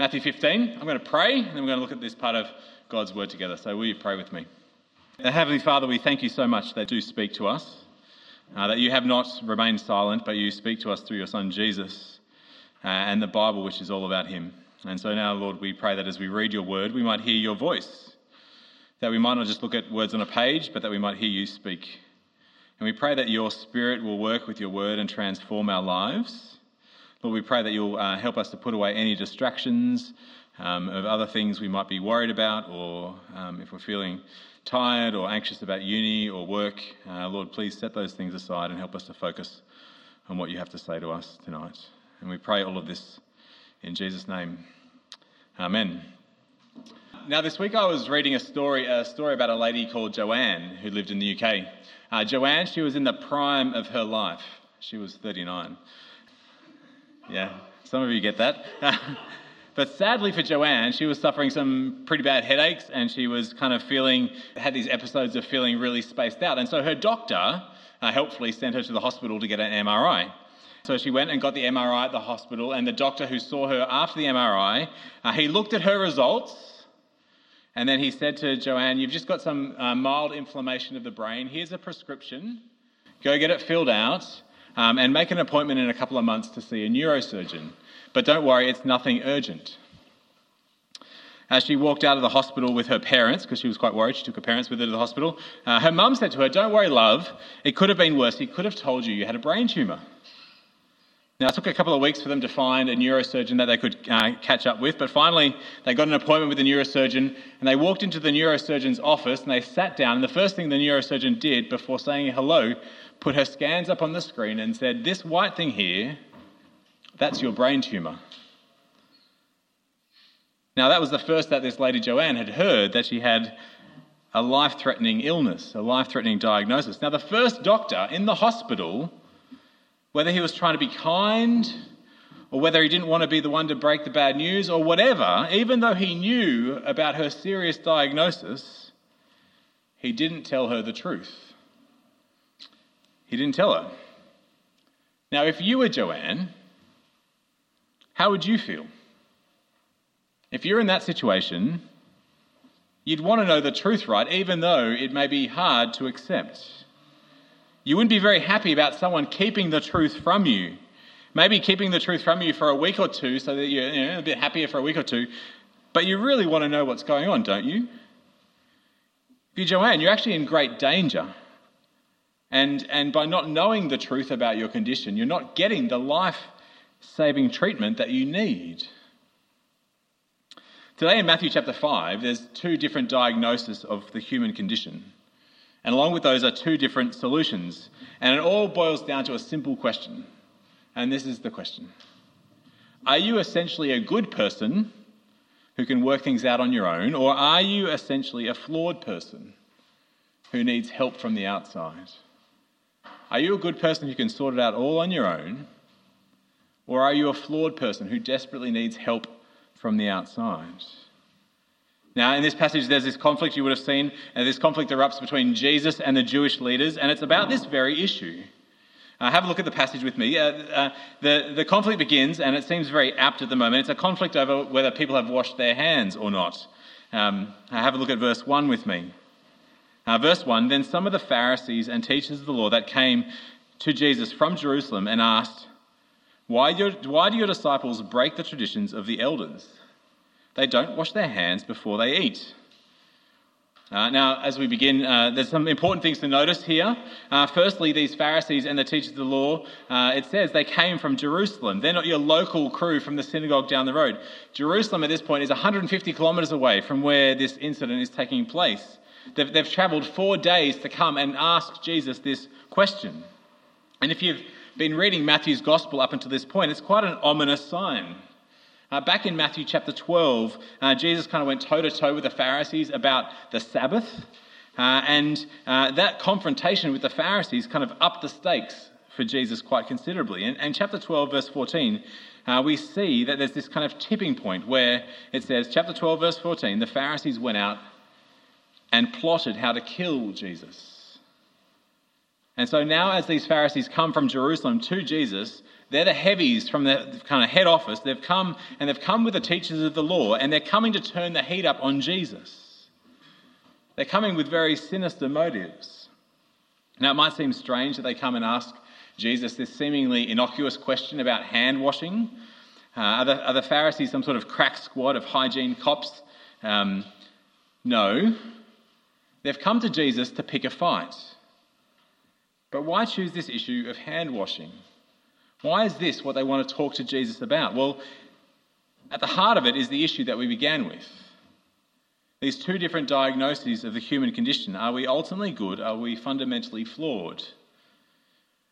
Matthew 15. I'm going to pray, and then we're going to look at this part of God's word together. So, will you pray with me? Heavenly Father, we thank you so much that you do speak to us, uh, that you have not remained silent, but you speak to us through your Son Jesus uh, and the Bible, which is all about him. And so now, Lord, we pray that as we read your word, we might hear your voice, that we might not just look at words on a page, but that we might hear you speak. And we pray that your Spirit will work with your word and transform our lives. Lord, we pray that you'll uh, help us to put away any distractions um, of other things we might be worried about, or um, if we're feeling tired or anxious about uni or work. Uh, Lord, please set those things aside and help us to focus on what you have to say to us tonight. And we pray all of this in Jesus' name. Amen. Now, this week I was reading a story, a story about a lady called Joanne who lived in the UK. Uh, Joanne, she was in the prime of her life. She was 39. Yeah, some of you get that. but sadly for Joanne, she was suffering some pretty bad headaches and she was kind of feeling, had these episodes of feeling really spaced out. And so her doctor uh, helpfully sent her to the hospital to get an MRI. So she went and got the MRI at the hospital, and the doctor who saw her after the MRI, uh, he looked at her results, and then he said to Joanne, You've just got some uh, mild inflammation of the brain. Here's a prescription. Go get it filled out um, and make an appointment in a couple of months to see a neurosurgeon. But don't worry, it's nothing urgent. As she walked out of the hospital with her parents, because she was quite worried, she took her parents with her to the hospital. Uh, her mum said to her, Don't worry, love, it could have been worse. He could have told you you had a brain tumour. Now, it took a couple of weeks for them to find a neurosurgeon that they could uh, catch up with, but finally they got an appointment with the neurosurgeon and they walked into the neurosurgeon's office and they sat down. And the first thing the neurosurgeon did before saying hello, put her scans up on the screen and said, This white thing here, that's your brain tumour. Now, that was the first that this lady Joanne had heard that she had a life threatening illness, a life threatening diagnosis. Now, the first doctor in the hospital whether he was trying to be kind or whether he didn't want to be the one to break the bad news or whatever, even though he knew about her serious diagnosis, he didn't tell her the truth. He didn't tell her. Now, if you were Joanne, how would you feel? If you're in that situation, you'd want to know the truth, right? Even though it may be hard to accept. You wouldn't be very happy about someone keeping the truth from you. Maybe keeping the truth from you for a week or two so that you're you know, a bit happier for a week or two. But you really want to know what's going on, don't you? If you're Joanne, you're actually in great danger. And, and by not knowing the truth about your condition, you're not getting the life saving treatment that you need. Today in Matthew chapter 5, there's two different diagnoses of the human condition. And along with those are two different solutions. And it all boils down to a simple question. And this is the question Are you essentially a good person who can work things out on your own, or are you essentially a flawed person who needs help from the outside? Are you a good person who can sort it out all on your own, or are you a flawed person who desperately needs help from the outside? Now, in this passage, there's this conflict you would have seen, and this conflict erupts between Jesus and the Jewish leaders, and it's about this very issue. Uh, have a look at the passage with me. Uh, uh, the, the conflict begins, and it seems very apt at the moment. It's a conflict over whether people have washed their hands or not. Um, have a look at verse 1 with me. Uh, verse 1 Then some of the Pharisees and teachers of the law that came to Jesus from Jerusalem and asked, Why why do your disciples break the traditions of the elders? They don't wash their hands before they eat. Uh, now, as we begin, uh, there's some important things to notice here. Uh, firstly, these Pharisees and the teachers of the law, uh, it says they came from Jerusalem. They're not your local crew from the synagogue down the road. Jerusalem at this point is 150 kilometres away from where this incident is taking place. They've, they've travelled four days to come and ask Jesus this question. And if you've been reading Matthew's gospel up until this point, it's quite an ominous sign. Uh, back in Matthew chapter 12, uh, Jesus kind of went toe to toe with the Pharisees about the Sabbath. Uh, and uh, that confrontation with the Pharisees kind of upped the stakes for Jesus quite considerably. And, and chapter 12, verse 14, uh, we see that there's this kind of tipping point where it says, chapter 12, verse 14, the Pharisees went out and plotted how to kill Jesus. And so now, as these Pharisees come from Jerusalem to Jesus, They're the heavies from the kind of head office. They've come and they've come with the teachers of the law and they're coming to turn the heat up on Jesus. They're coming with very sinister motives. Now, it might seem strange that they come and ask Jesus this seemingly innocuous question about hand washing. Uh, are, the, are, the, Pharisees some sort of crack squad of hygiene cops? Um, no. They've come to Jesus to pick a fight. But why choose this issue of hand washing? Why is this what they want to talk to Jesus about? Well, at the heart of it is the issue that we began with. These two different diagnoses of the human condition are we ultimately good? Are we fundamentally flawed?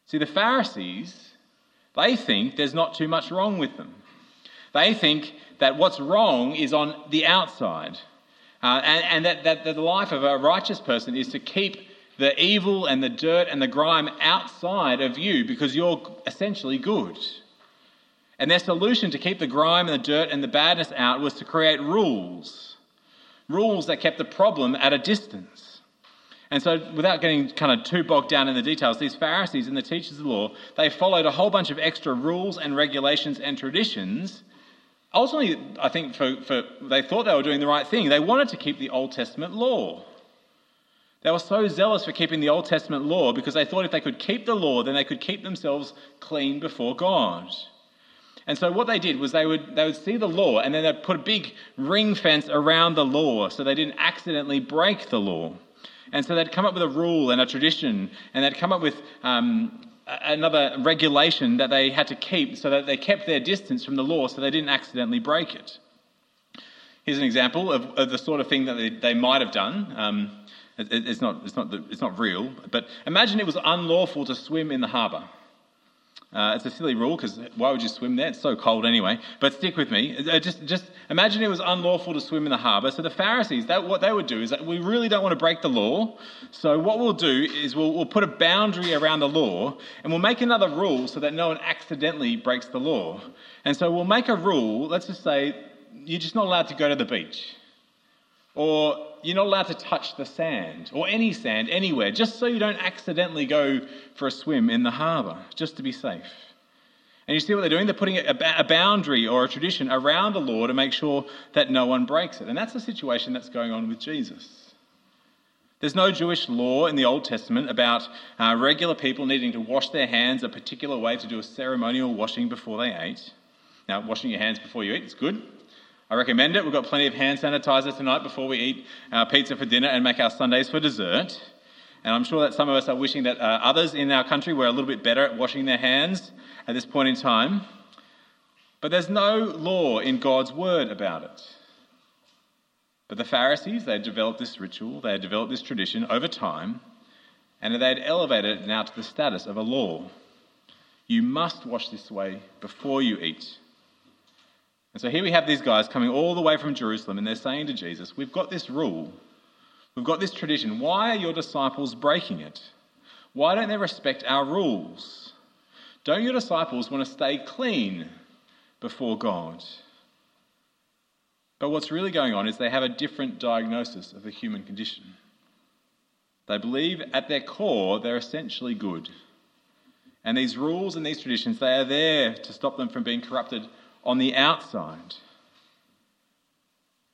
See, the Pharisees, they think there's not too much wrong with them. They think that what's wrong is on the outside, uh, and, and that, that, that the life of a righteous person is to keep the evil and the dirt and the grime outside of you because you're essentially good. And their solution to keep the grime and the dirt and the badness out was to create rules. Rules that kept the problem at a distance. And so, without getting kind of too bogged down in the details, these Pharisees and the teachers of the law, they followed a whole bunch of extra rules and regulations and traditions. Ultimately, I think for, for, they thought they were doing the right thing. They wanted to keep the Old Testament law. They were so zealous for keeping the Old Testament law because they thought if they could keep the law, then they could keep themselves clean before God. And so what they did was they would, they would see the law and then they'd put a big ring fence around the law so they didn't accidentally break the law. And so they'd come up with a rule and a tradition and they'd come up with um, another regulation that they had to keep so that they kept their distance from the law so they didn't accidentally break it. Here's an example of, of the sort of thing that they, they might have done. Um, it's not, it's, not, the, it's not real, but imagine it was unlawful to swim in the harbour. Uh, it's a silly rule because why would you swim there? It's so cold anyway. But stick with me. Uh, just, just imagine it was unlawful to swim in the harbour. So the Pharisees, that, what they would do is that we really don't want to break the law. So what we'll do is we'll, we'll put a boundary around the law and we'll make another rule so that no one accidentally breaks the law. And so we'll make a rule. Let's just say you're just not allowed to go to the beach. Or you're not allowed to touch the sand, or any sand, anywhere, just so you don't accidentally go for a swim in the harbour, just to be safe. And you see what they're doing? They're putting a, boundary or a tradition around the law to make sure that no one breaks it. And that's the situation that's going on with Jesus. There's no Jewish law in the Old Testament about uh, regular people needing to wash their hands a particular way to do a ceremonial washing before they ate. Now, washing your hands before you eat is good. I recommend it. We've got plenty of hand sanitizer tonight before we eat our pizza for dinner and make our sundaes for dessert. And I'm sure that some of us are wishing that uh, others in our country were a little bit better at washing their hands at this point in time. But there's no law in God's word about it. But the Pharisees, they had developed this ritual, they had developed this tradition over time, and they had elevated it now to the status of a law. You must wash this way before you eat. And so here we have these guys coming all the way from Jerusalem, and they're saying to Jesus, We've got this rule, we've got this tradition. Why are your disciples breaking it? Why don't they respect our rules? Don't your disciples want to stay clean before God? But what's really going on is they have a different diagnosis of the human condition. They believe at their core they're essentially good. And these rules and these traditions, they are there to stop them from being corrupted on the outside.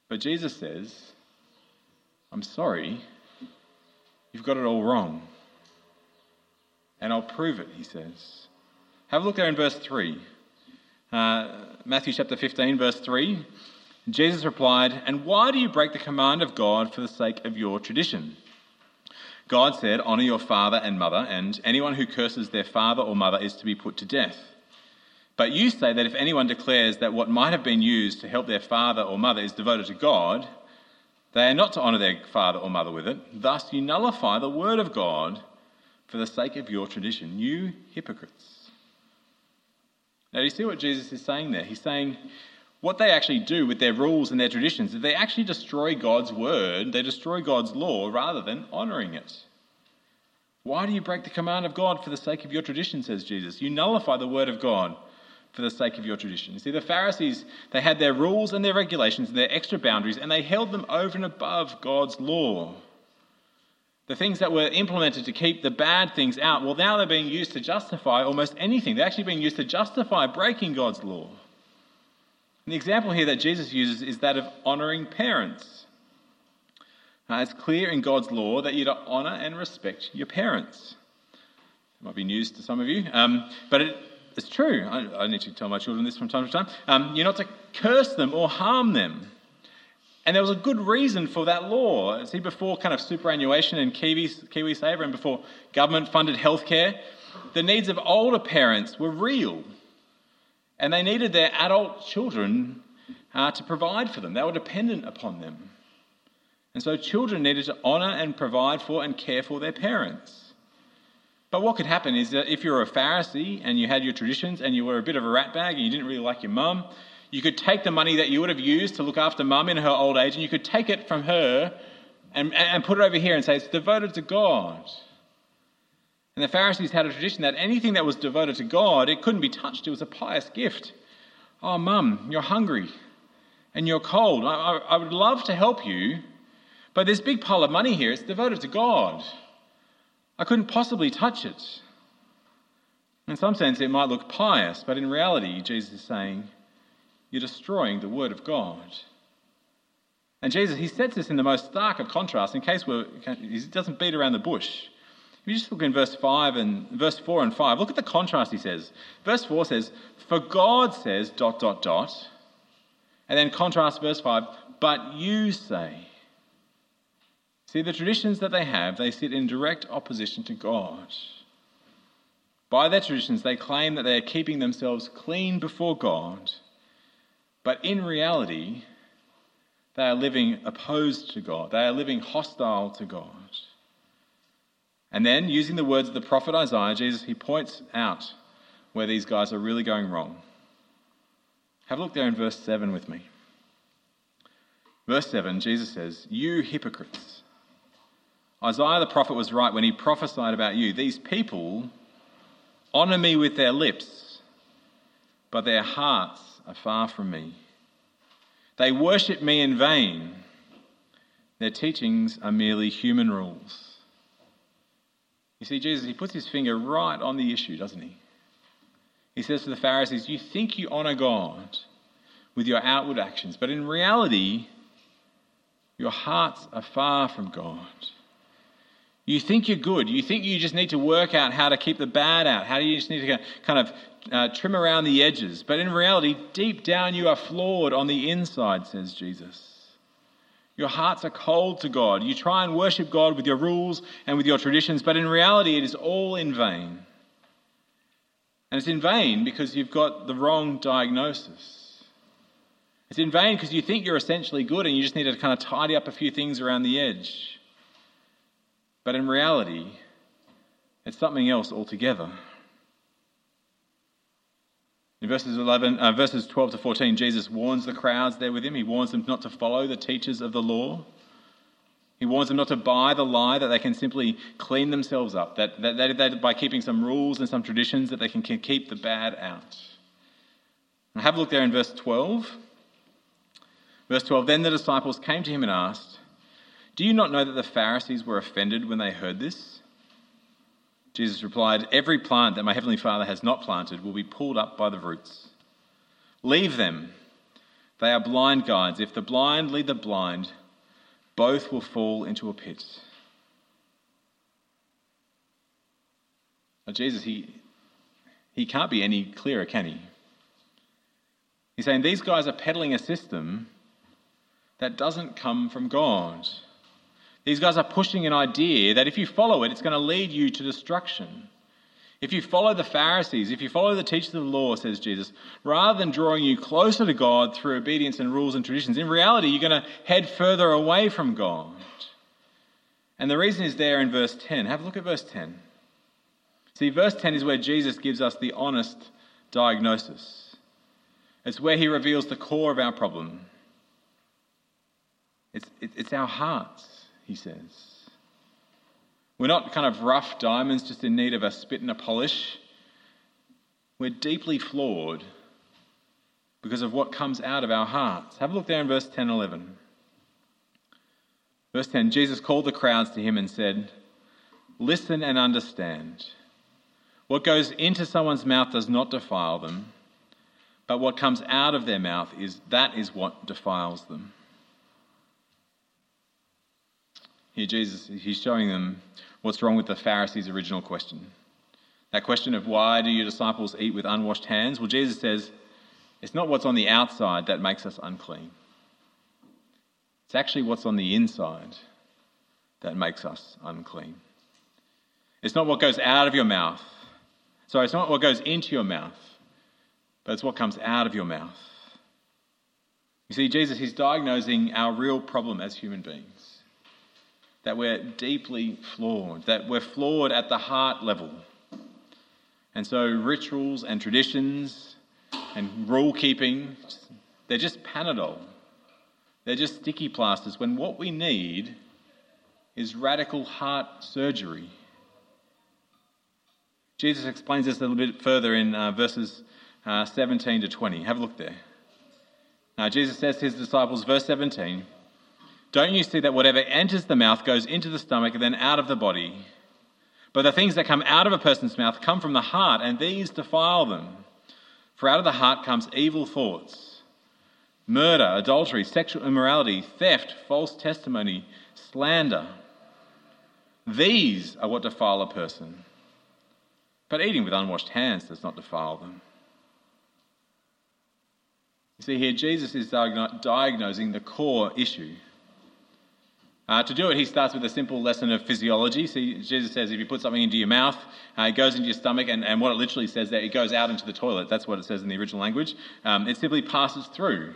But Jesus says, I'm sorry, you've got it all wrong. And I'll prove it, he says. Have a look there in verse 3. Uh, Matthew chapter 15, verse 3. Jesus replied, And why do you break the command of God for the sake of your tradition? God said, Honour your father and mother, and anyone who curses their father or mother is to be put to death. But you say that if anyone declares that what might have been used to help their father or mother is devoted to God, they are not to honour their father or mother with it. Thus, you nullify the word of God for the sake of your tradition. You hypocrites. Now, do you see what Jesus is saying there? He's saying what they actually do with their rules and their traditions is they actually destroy God's word, they destroy God's law rather than honouring it. Why do you break the command of God for the sake of your tradition, says Jesus? You nullify the word of God for the sake of your tradition. You see, the Pharisees, they had their rules and their regulations and their extra boundaries, and they held them over and above God's law. The things that were implemented to keep the bad things out, well, now they're being used to justify almost anything. They're actually being used to justify breaking God's law. And the example here that Jesus uses is that of honouring parents. Uh, it's clear in God's law that you're to honour and respect your parents. It might be news to some of you, um, but it, it's true. I, I, need to tell my children this from time to time. Um, you're not to curse them or harm them. And there was a good reason for that law. See, before kind of superannuation and Kiwi, KiwiSaver and before government funded healthcare, the needs of older parents were real. And they needed their adult children uh, to provide for them, they were dependent upon them. And so children needed to honour and provide for and care for their parents. But what could happen is that if you were a Pharisee and you had your traditions and you were a bit of a ratbag and you didn't really like your mum, you could take the money that you would have used to look after mum in her old age and you could take it from her and, and put it over here and say it's devoted to God. And the Pharisees had a tradition that anything that was devoted to God, it couldn't be touched. It was a pious gift. Oh, mum, you're hungry and you're cold. I, I, I would love to help you, but this big pile of money here, it's devoted to God. I couldn't possibly touch it. In some sense, it might look pious, but in reality, Jesus is saying, you're destroying the Word of God. And Jesus, he sets this in the most stark of contrast in case we're, he doesn't beat around the bush. If you just look in verse 5 and verse 4 and 5, look at the contrast he says. Verse 4 says, For God says, dot, dot, dot. And then contrast verse 5, but you say. See, the traditions that they have, they sit in direct opposition to God. By their traditions, they claim that they are keeping themselves clean before God but in reality, they are living opposed to God. They are living hostile to God. And then, using the words of the prophet Isaiah, Jesus, he points out where these guys are really going wrong. Have a look there in verse 7 with me. Verse 7, Jesus says, You hypocrites. Isaiah the prophet was right when he prophesied about you. These people honor me with their lips, but their hearts are far from me. They worship me in vain. Their teachings are merely human rules. You see, Jesus, he puts his finger right on the issue, doesn't he? He says to the Pharisees, You think you honor God with your outward actions, but in reality, your hearts are far from God. You think you're good. You think you just need to work out how to keep the bad out, how do you just need to kind of uh, trim around the edges. But in reality, deep down, you are flawed on the inside, says Jesus. Your hearts are cold to God. You try and worship God with your rules and with your traditions, but in reality, it is all in vain. And it's in vain because you've got the wrong diagnosis. It's in vain because you think you're essentially good and you just need to kind of tidy up a few things around the edge. But in reality, it's something else altogether. In verses 11, uh, verses 12 to 14, Jesus warns the crowds there with him. He warns them not to follow the teachers of the law. He warns them not to buy the lie that they can simply clean themselves up, that, that, that, that by keeping some rules and some traditions that they can, keep the bad out. Now have a look there in verse 12. Verse 12 Then the disciples came to him and asked, Do you not know that the Pharisees were offended when they heard this? Jesus replied, Every plant that my heavenly Father has not planted will be pulled up by the roots. Leave them. They are blind guides. If the blind lead the blind, both will fall into a pit. Now, Jesus, he, he can't be any clearer, can he? He's saying these guys are peddling a system that doesn't come from God. These guys are pushing an idea that if you follow it, it's going to lead you to destruction. If you follow the Pharisees, if you follow the teachers of the law, says Jesus, rather than drawing you closer to God through obedience and rules and traditions, in reality, you're going to head further away from God. And the reason is there in verse 10. Have a look at verse 10. See, verse 10 is where Jesus gives us the honest diagnosis, it's where he reveals the core of our problem. It's, it's our hearts he says. We're not kind of rough diamonds just in need of a spit and a polish. We're deeply flawed because of what comes out of our hearts. Have a look there in verse 10 11. Verse 10 Jesus called the crowds to him and said, Listen and understand. What goes into someone's mouth does not defile them, but what comes out of their mouth is that is what defiles them. Here, Jesus, he's showing them what's wrong with the Pharisees' original question. That question of why do your disciples eat with unwashed hands? Well, Jesus says it's not what's on the outside that makes us unclean, it's actually what's on the inside that makes us unclean. It's not what goes out of your mouth. Sorry, it's not what goes into your mouth, but it's what comes out of your mouth. You see, Jesus, he's diagnosing our real problem as human beings that we're deeply flawed, that we're flawed at the heart level. And so, rituals and traditions and rule keeping, they're just Panadol. They're just sticky plasters when what we need is radical heart surgery. Jesus explains this a little bit further in uh, verses uh, 17 to 20. Have a look there. Now, Jesus says to his disciples, verse 17, Don't you see that whatever enters the mouth goes into the stomach and then out of the body? But the things that come out of a person's mouth come from the heart, and these defile them. For out of the heart comes evil thoughts, murder, adultery, sexual immorality, theft, false testimony, slander. These are what defile a person. But eating with unwashed hands does not defile them. You see, here Jesus is diagnosing the core issue. Uh, to do it, he starts with a simple lesson of physiology. See, Jesus says if you put something into your mouth, uh, it goes into your stomach, and, and what it literally says there, it goes out into the toilet. That's what it says in the original language. Um, it simply passes through.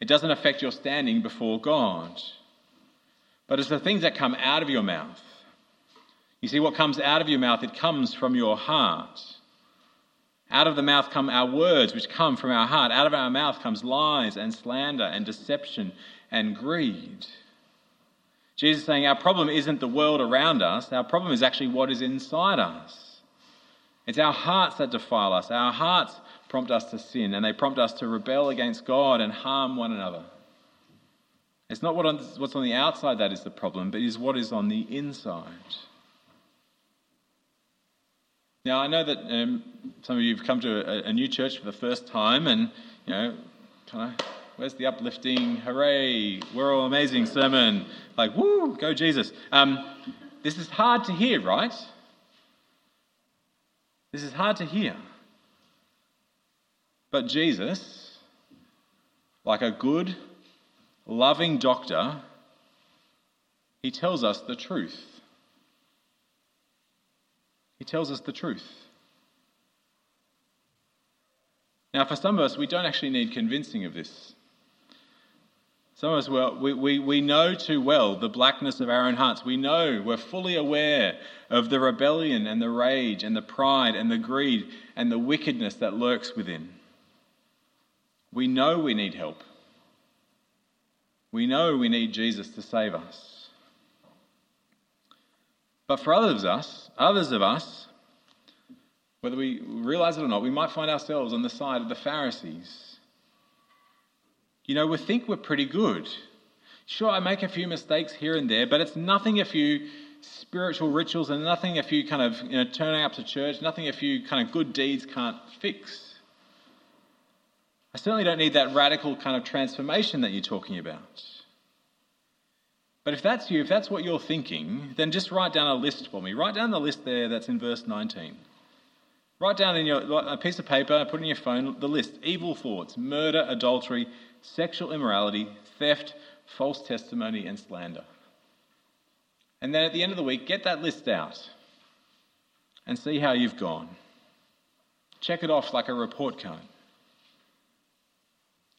It doesn't affect your standing before God. But it's the things that come out of your mouth. You see, what comes out of your mouth, it comes from your heart. Out of the mouth come our words, which come from our heart. Out of our mouth comes lies and slander and deception and greed. Jesus is saying our problem isn't the world around us, our problem is actually what is inside us. It's our hearts that defile us. Our hearts prompt us to sin, and they prompt us to rebel against God and harm one another. It's not what's on the outside that is the problem, but is what is on the inside. Now, I know that um, some of you have come to a, a, new church for the first time, and, you know, kind of, where's the uplifting, hooray, we're all amazing sermon? Like, woo, go Jesus. Um, this is hard to hear, right? This is hard to hear. But Jesus, like a good, loving doctor, he tells us the truth. He tells us the truth. Now, for some of us, we don't actually need convincing of this. Some of us, well, we, we, we know too well the blackness of our own hearts. We know, we're fully aware of the rebellion and the rage and the pride and the greed and the wickedness that lurks within. We know we need help. We know we need Jesus to save us. But for others of us, others of us, whether we realize it or not, we might find ourselves on the side of the Pharisees. You know, we think we're pretty good. Sure, I make a few mistakes here and there, but it's nothing a few spiritual rituals and nothing a few kind of you know, turning up to church, nothing a few kind of good deeds can't fix. I certainly don't need that radical kind of transformation that you're talking about. But if that's you, if that's what you're thinking, then just write down a list for me. Write down the list there that's in verse 19. Write down in your a piece of paper, put in your phone the list: evil thoughts, murder, adultery, sexual immorality, theft, false testimony, and slander. And then at the end of the week, get that list out and see how you've gone. Check it off like a report card.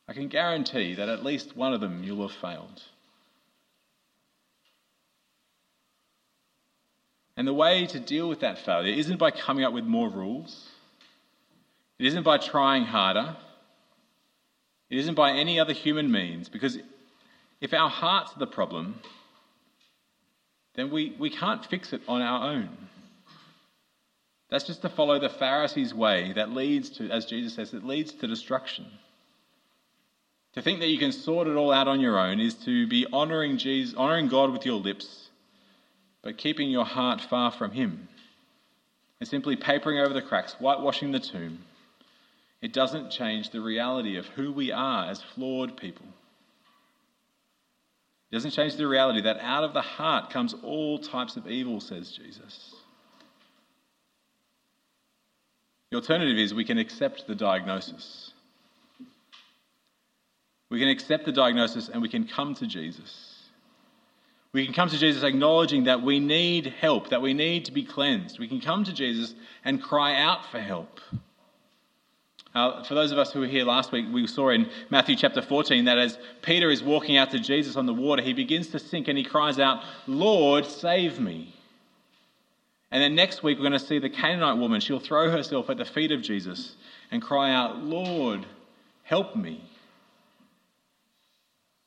I can guarantee that at least one of them you'll have failed. And the way to deal with that failure isn't by coming up with more rules, it isn't by trying harder, it isn't by any other human means, because if our heart's are the problem, then we, we can't fix it on our own. That's just to follow the Pharisees' way that leads to, as Jesus says, it leads to destruction. To think that you can sort it all out on your own is to be honoring Jesus, honoring God with your lips, but keeping your heart far from Him. It's simply papering over the cracks, whitewashing the tomb. It doesn't change the reality of who we are as flawed people. It doesn't change the reality that out of the heart comes all types of evil, says Jesus. The alternative is we can accept the diagnosis. We can accept the diagnosis and we can come to Jesus. We can come to Jesus acknowledging that we need help, that we need to be cleansed. We can come to Jesus and cry out for help. Uh, for those of us who were here last week, we saw in Matthew chapter 14 that as Peter is walking out to Jesus on the water, he begins to sink and he cries out, Lord, save me. And then next week, we're going to see the Canaanite woman. She'll throw herself at the feet of Jesus and cry out, Lord, help me.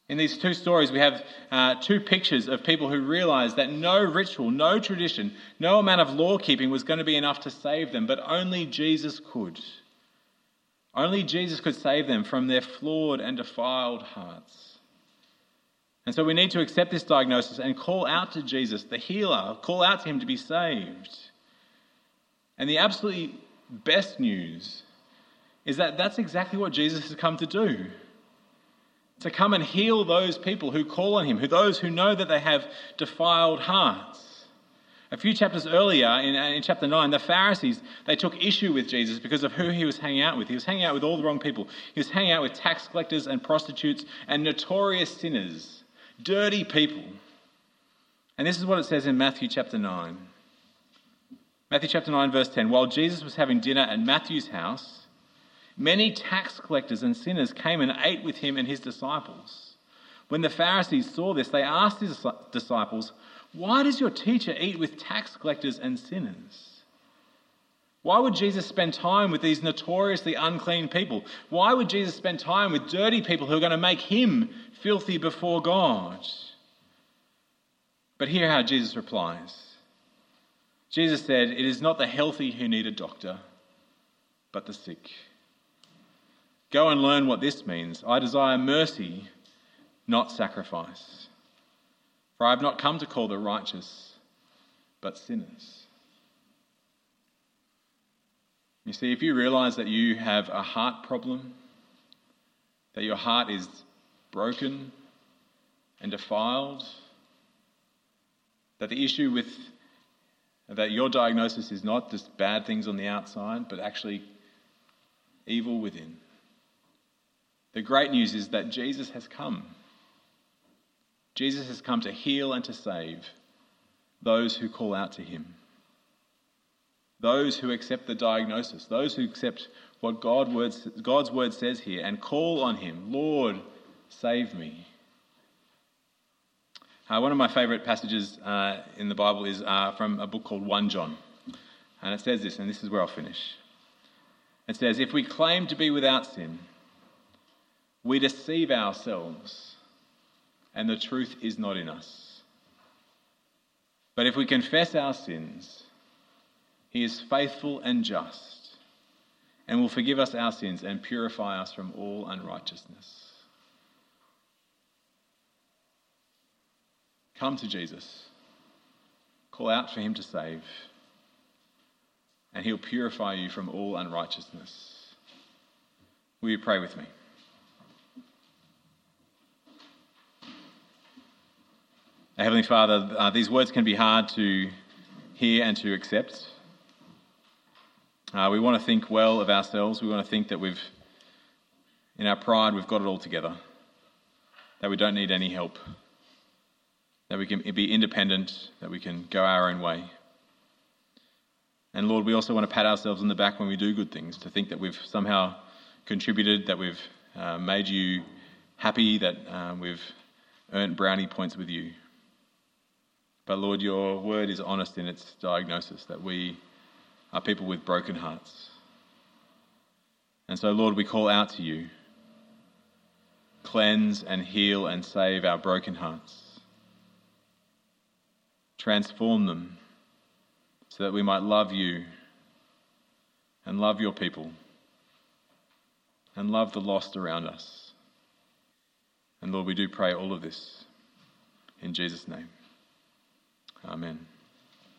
In these two stories, we have uh, two pictures of people who realized that no ritual, no tradition, no amount of law keeping was going to be enough to save them, but only Jesus could. Only Jesus could save them from their flawed and defiled hearts. And so we need to accept this diagnosis and call out to Jesus, the healer, call out to him to be saved. And the absolutely best news is that that's exactly what Jesus has come to do to come and heal those people who call on him, who those who know that they have defiled hearts. A few chapters earlier, in, uh, in chapter 9, the Pharisees, they took issue with Jesus because of who he was hanging out with. He was hanging out with all the wrong people. He was hanging out with tax collectors and prostitutes and notorious sinners, dirty people. And this is what it says in Matthew chapter 9. Matthew chapter 9, verse 10. While Jesus was having dinner at Matthew's house, Many tax collectors and sinners came and ate with him and his disciples. When the Pharisees saw this, they asked his disciples, Why does your teacher eat with tax collectors and sinners? Why would Jesus spend time with these notoriously unclean people? Why would Jesus spend time with dirty people who are going to make him filthy before God? But hear how Jesus replies. Jesus said, It is not the healthy who need a doctor, but the sick. Go and learn what this means. I desire mercy, not sacrifice. For I have not come to call the righteous, but sinners. You see, if you realize that you have a heart problem, that your heart is broken and defiled, that the issue with that your diagnosis is not just bad things on the outside, but actually evil within. The great news is that Jesus has come. Jesus has come to heal and to save those who call out to him. Those who accept the diagnosis, those who accept what God's word says here and call on him, Lord, save me. Uh, one of my favourite passages uh, in the Bible is uh, from a book called 1 John. And it says this, and this is where I'll finish. It says, If we claim to be without sin, we deceive ourselves, and the truth is not in us. But if we confess our sins, He is faithful and just, and will forgive us our sins and purify us from all unrighteousness. Come to Jesus, call out for Him to save, and He'll purify you from all unrighteousness. Will you pray with me? Heavenly Father, uh, these words can be hard to hear and to accept. Uh, we want to think well of ourselves. We want to think that we've, in our pride, we've got it all together, that we don't need any help, that we can be independent, that we can go our own way. And Lord, we also want to pat ourselves on the back when we do good things, to think that we've somehow contributed, that we've uh, made you happy, that uh, we've earned brownie points with you. But Lord, your word is honest in its diagnosis that we are people with broken hearts. And so, Lord, we call out to you cleanse and heal and save our broken hearts. Transform them so that we might love you and love your people and love the lost around us. And Lord, we do pray all of this in Jesus' name. Amen.